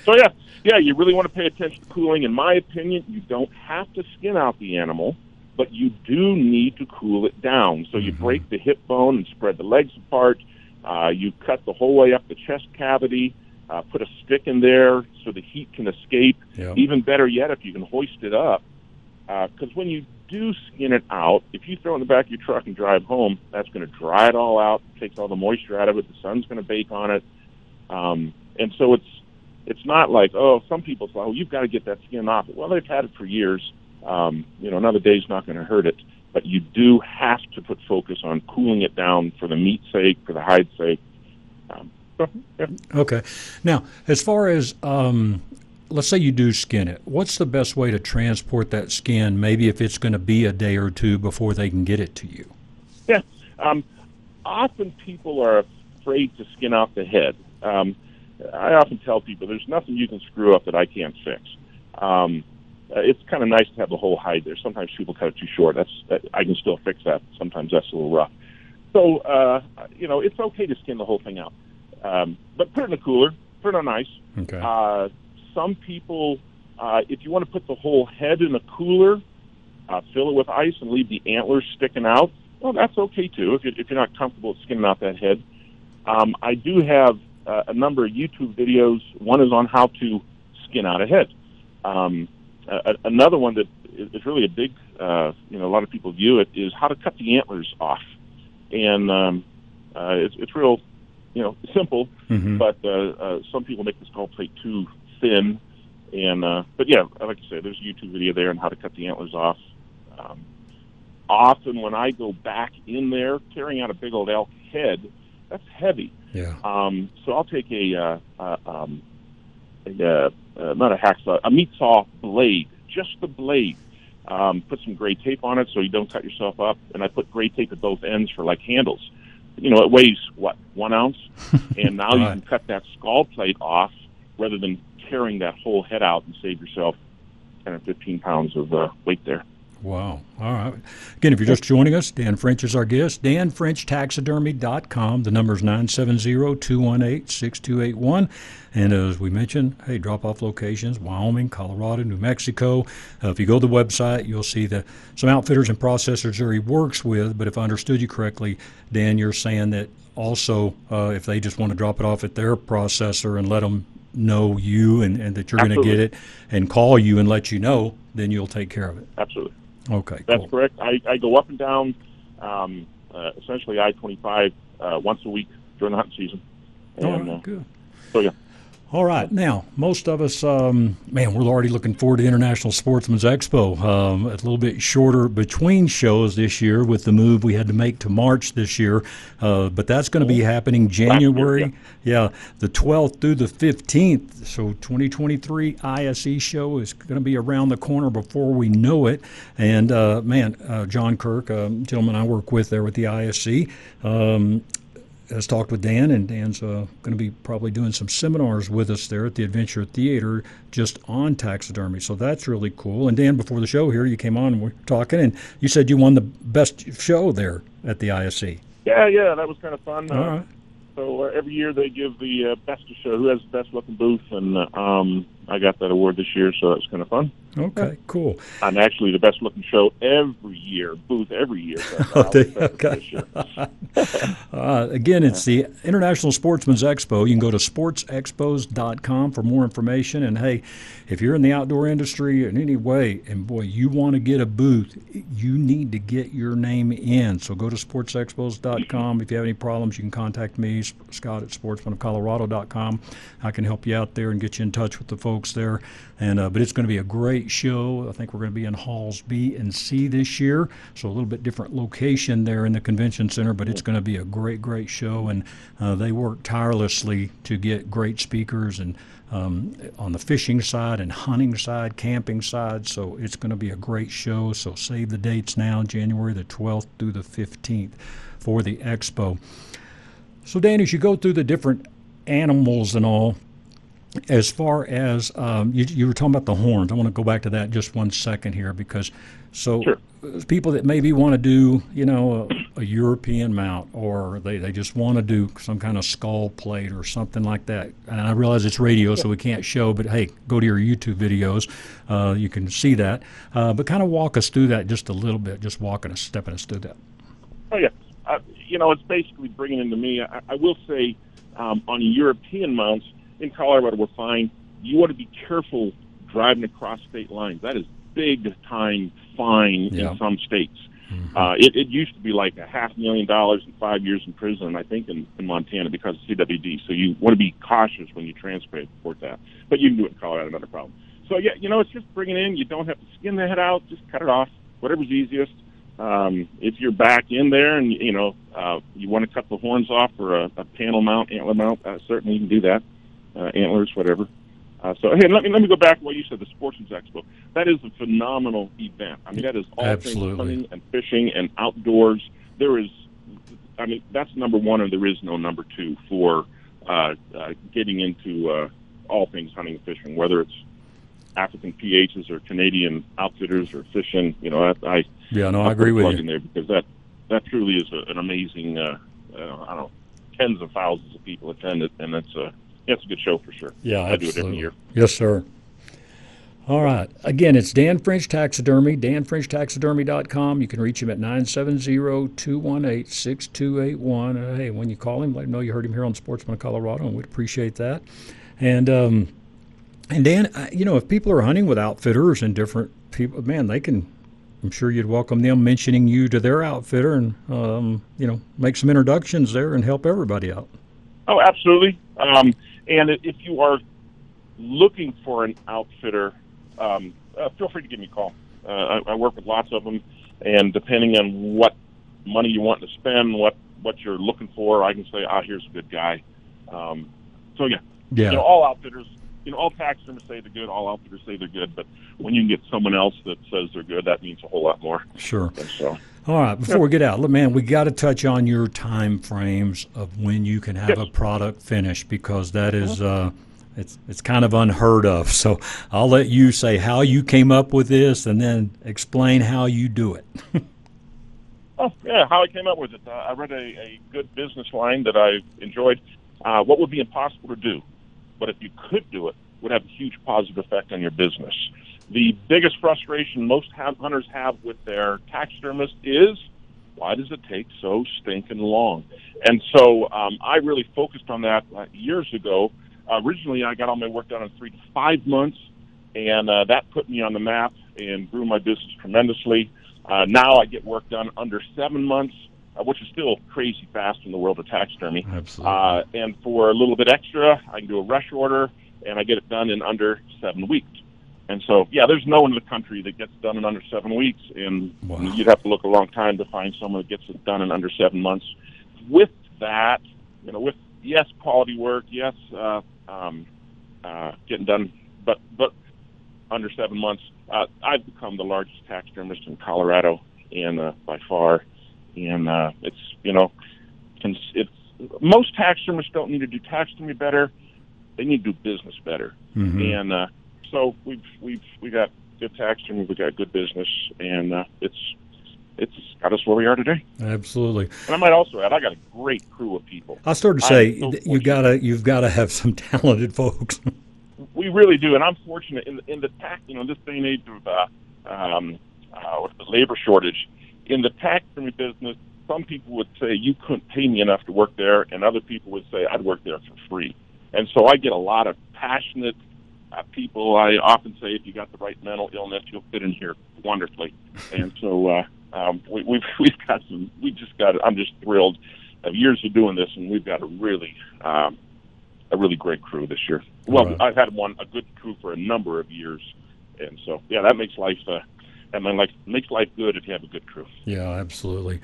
So yeah, yeah, you really want to pay attention to cooling. In my opinion, you don't have to skin out the animal, but you do need to cool it down. So you break the hip bone and spread the legs apart. Uh, you cut the whole way up the chest cavity. Uh, put a stick in there so the heat can escape. Yeah. Even better yet, if you can hoist it up, because when you do skin it out, if you throw it in the back of your truck and drive home, that's going to dry it all out, takes all the moisture out of it. The sun's going to bake on it, um, and so it's it's not like oh, some people say, oh, you've got to get that skin off. Well, they've had it for years. Um, you know, another day's not going to hurt it, but you do have to put focus on cooling it down for the meat's sake, for the hide's sake. Um, so, yeah. Okay. Now, as far as um, let's say you do skin it, what's the best way to transport that skin? Maybe if it's going to be a day or two before they can get it to you. Yeah. Um, often people are afraid to skin off the head. Um, I often tell people there's nothing you can screw up that I can't fix. Um, uh, it's kind of nice to have the whole hide there. Sometimes people cut it too short. That's that, I can still fix that. Sometimes that's a little rough. So uh, you know, it's okay to skin the whole thing out, um, but put it in a cooler. Put it on ice. Okay. Uh, some people, uh, if you want to put the whole head in a cooler, uh, fill it with ice and leave the antlers sticking out. Well, that's okay too if, you, if you're not comfortable skinning out that head. Um, I do have uh, a number of YouTube videos. One is on how to skin out a head. Um, uh, another one that is really a big, uh, you know, a lot of people view it is how to cut the antlers off, and um, uh, it's it's real, you know, simple. Mhm. But uh, uh, some people make the skull plate too thin, and uh, but yeah, like I said, there's a YouTube video there on how to cut the antlers off. Um, often when I go back in there carrying out a big old elk head, that's heavy. Yeah. Um, so I'll take a, uh, uh, um, a uh, uh, not a hacksaw, a meat saw blade, just the blade. Um, put some gray tape on it so you don't cut yourself up, and I put gray tape at both ends for like handles. You know, it weighs what one ounce, [laughs] and now you can cut that skull plate off rather than tearing that whole head out and save yourself ten or fifteen pounds of uh, weight there. Wow. All right. Again, if you're just joining us, Dan French is our guest. DanFrenchTaxidermy.com. The number is 970-218-6281. And as we mentioned, hey, drop-off locations, Wyoming, Colorado, New Mexico. Uh, if you go to the website, you'll see the some outfitters and processors that he works with. But if I understood you correctly, Dan, you're saying that also uh, if they just want to drop it off at their processor and let them know you and, and that you're going to get it and call you and let you know, then you'll take care of it. Absolutely. Okay, That's cool. correct. I, I go up and down, um, uh, essentially I twenty five uh, once a week during the hunting season. All And, right, uh, good. So yeah. All right. Now, most of us, um, man, we're already looking forward to International Sportsman's Expo. Um, a little bit shorter between shows this year with the move we had to make to March this year. Uh, but that's going to be happening January, yeah, the 12th through the 15th. So 2023 ISE show is going to be around the corner before we know it. And, uh, man, uh, John Kirk, um, gentleman I work with there with the ISE, um, has talked with Dan, and Dan's uh, going to be probably doing some seminars with us there at the Adventure Theater just on taxidermy. So that's really cool. And Dan, before the show here, you came on and we're talking, and you said you won the best show there at the ISE. Yeah, yeah, that was kind of fun. All Uh, right. So uh, every year they give the uh, best of show who has the best looking booth, and uh, um, I got that award this year, so that was kind of fun. Okay, cool. I'm actually the best looking show every year, booth every year. [laughs] Oh, uh, I was they- okay. year. [laughs] Uh, again, it's the International Sportsman's Expo. You can go to sportsexpos.com for more information. And hey, if you're in the outdoor industry in any way, and boy, you want to get a booth, you need to get your name in. So go to sportsexpos.com. If you have any problems, you can contact me, Scott at sportsmanofcolorado.com. I can help you out there and get you in touch with the folks there. And uh, but it's going to be a great show. I think we're going to be in halls B and C this year, so a little bit different location there in the convention center. But it's going to be a great, great show, and uh, they work tirelessly to get great speakers and um, on the fishing side and hunting side, camping side. So it's going to be a great show. So save the dates now, January the 12th through the 15th for the expo. So Dan, as you go through the different animals and all, as far as um, you, you, were talking about the horns, I want to go back to that just one second here because so sure. people that maybe want to do you know a, a, European mount or they, they just want to do some kind of skull plate or something like that. And I realize it's radio, so we can't show, but hey, go to your YouTube videos, uh, you can see that. Uh, but kind of walk us through that just a little bit, just walking us, stepping us through that. Oh yeah, uh, you know it's basically bringing into me. I, I will say um, on European mounts in Colorado, we're fine. You want to be careful driving across state lines. That is big time fine yeah. in some states. Mm-hmm. Uh, it, it used to be like a half million dollars and five years in prison, I think, in, in Montana because of CWD. So you want to be cautious when you transport that. But you can do it in Colorado, not a problem. So yeah, you know, it's just bringing in. You don't have to skin the head out. Just cut it off. Whatever's easiest. Um, if you're back in there and you know uh, you want to cut the horns off for a, a panel mount, antler mount, uh, certainly you can do that antlers, whatever. Uh, so hey, let me let me go back to what you said. The Sportsman's Expo. That is a phenomenal event. I mean, that is all Absolutely. things hunting and fishing and outdoors. There is, I mean, that's number one, and there is no number two for uh, uh, getting into uh, all things hunting and fishing, whether it's African PHs or Canadian outfitters or fishing. You know, I, I yeah, no, I, I agree with you. There because that that truly is a, an amazing. Uh, uh, I don't know, tens of thousands of people attend it, and it's a it's a good show for sure. Yeah, I absolutely. do it every year. Yes, sir. All right. Again, it's Dan French Taxidermy, danfrenchtaxidermy.com. You can reach him at 970-218-6281. Uh, hey, when you call him, let him know you heard him here on Sportsman of Colorado, and we'd appreciate that. And um, and Dan, you know, if people are hunting with outfitters and different people, man, they can. I'm sure you'd welcome them mentioning you to their outfitter, and um, you know, make some introductions there and help everybody out. Oh, absolutely. Um, and if you are looking for an outfitter, um, uh, feel free to give me a call. Uh, I, I work with lots of them, and depending on what money you want to spend, what what you're looking for, I can say, ah, here's a good guy. Um, so yeah, yeah. You know, all outfitters, you know, all taxidermists say they're good, all outfitters say they're good, but when you can get someone else that says they're good, that means a whole lot more. Sure. so. All right, before we get out, look man, we got to touch on your time frames of when you can have yes. a product finished because that is uh, it's it's kind of unheard of. [laughs] So I'll let you say how you came up with this, and then explain how you do it. oh yeah, how I came up with it. Uh, I read a, a good business line that I enjoyed. Uh, what would be impossible to do, but if you could do it, would have a huge positive effect on your business. The biggest frustration most hunters have with their taxidermist is why does it take so stinking long? And so um, I really focused on that uh, years ago. Uh, originally, I got all my work done in three to five months, and uh, that put me on the map and grew my business tremendously. Uh, now I get work done under seven months, uh, which is still crazy fast in the world of taxidermy. Absolutely. Uh, and for a little bit extra, I can do a rush order, and I get it done in under seven weeks. And so, yeah, there's no one in the country that gets done in under seven weeks, and wow. you'd have to look a long time to find someone that gets it done in under seven months. With that, you know, with yes, quality work, yes, uh, um, uh, getting done, but but under seven months, uh, I've become the largest tax taxidermist in Colorado, and uh, by far, and uh, it's you know, it's most taxidermists don't need to do tax taxidermy better; they need to do business better, mm-hmm. and uh, so we've we've we got good tax and we got good business, and uh, it's it's got us where we are today. Absolutely. And I might also add, I got a great crew of people. I started to say so you gotta you've got to have some [laughs] talented folks. we really do, and I'm fortunate in the, in the tax you know this day and age of uh, um, uh, with the labor shortage in the taxidermy business. Some people would say you couldn't pay me enough to work there, and other people would say I'd work there for free. And so I get a lot of passionate uh, people. I often say if you got the right mental illness, you'll fit in here wonderfully. and so uh, um, we, we've [laughs] we've got some. We just got. I'm just thrilled of years of doing this, and we've got a really um, a really great crew this year. Well, Right. I've had one a good crew for a number of years, and so yeah, that makes life. Uh, that makes life makes life good if you have a good crew. Yeah, absolutely.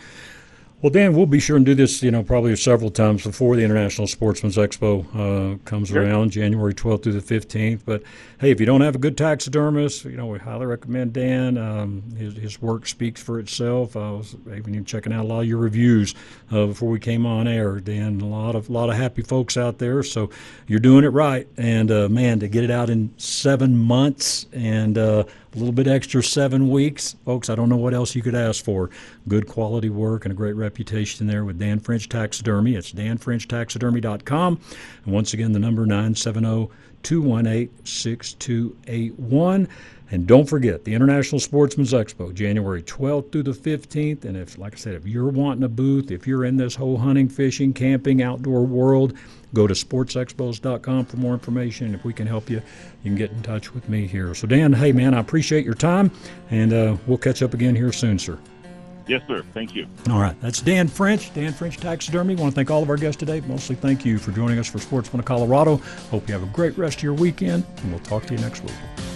Well, Dan, we'll be sure and do this, you know, probably several times before the International Sportsman's Expo uh, comes sure. around, January 12th through the 15th. But hey, if you don't have a good taxidermist, you know, we highly recommend Dan. Um, his, his work speaks for itself. I was even checking out a lot of your reviews uh, before we came on air, Dan. A lot of lot of happy folks out there. So you're doing it right. And uh, man, to get it out in seven months and uh, a little bit extra seven weeks. Folks, I don't know what else you could ask for. Good quality work and a great reputation there with Dan French Taxidermy. It's danfrenchtaxidermy.com. And once again, the number 970 218 6281. And don't forget the International Sportsman's Expo, January 12th through the 15th. And if, like I said, if you're wanting a booth, if you're in this whole hunting, fishing, camping, outdoor world, go to sportsexpos.com for more information. If we can help you, you can get in touch with me here. So, Dan, hey, man, I appreciate your time, and uh, we'll catch up again here soon, sir. Yes, sir. Thank you. All right. That's Dan French, Dan French Taxidermy. I want to thank all of our guests today. Mostly thank you for joining us for Sportsman of Colorado. Hope you have a great rest of your weekend, and we'll talk to you next week.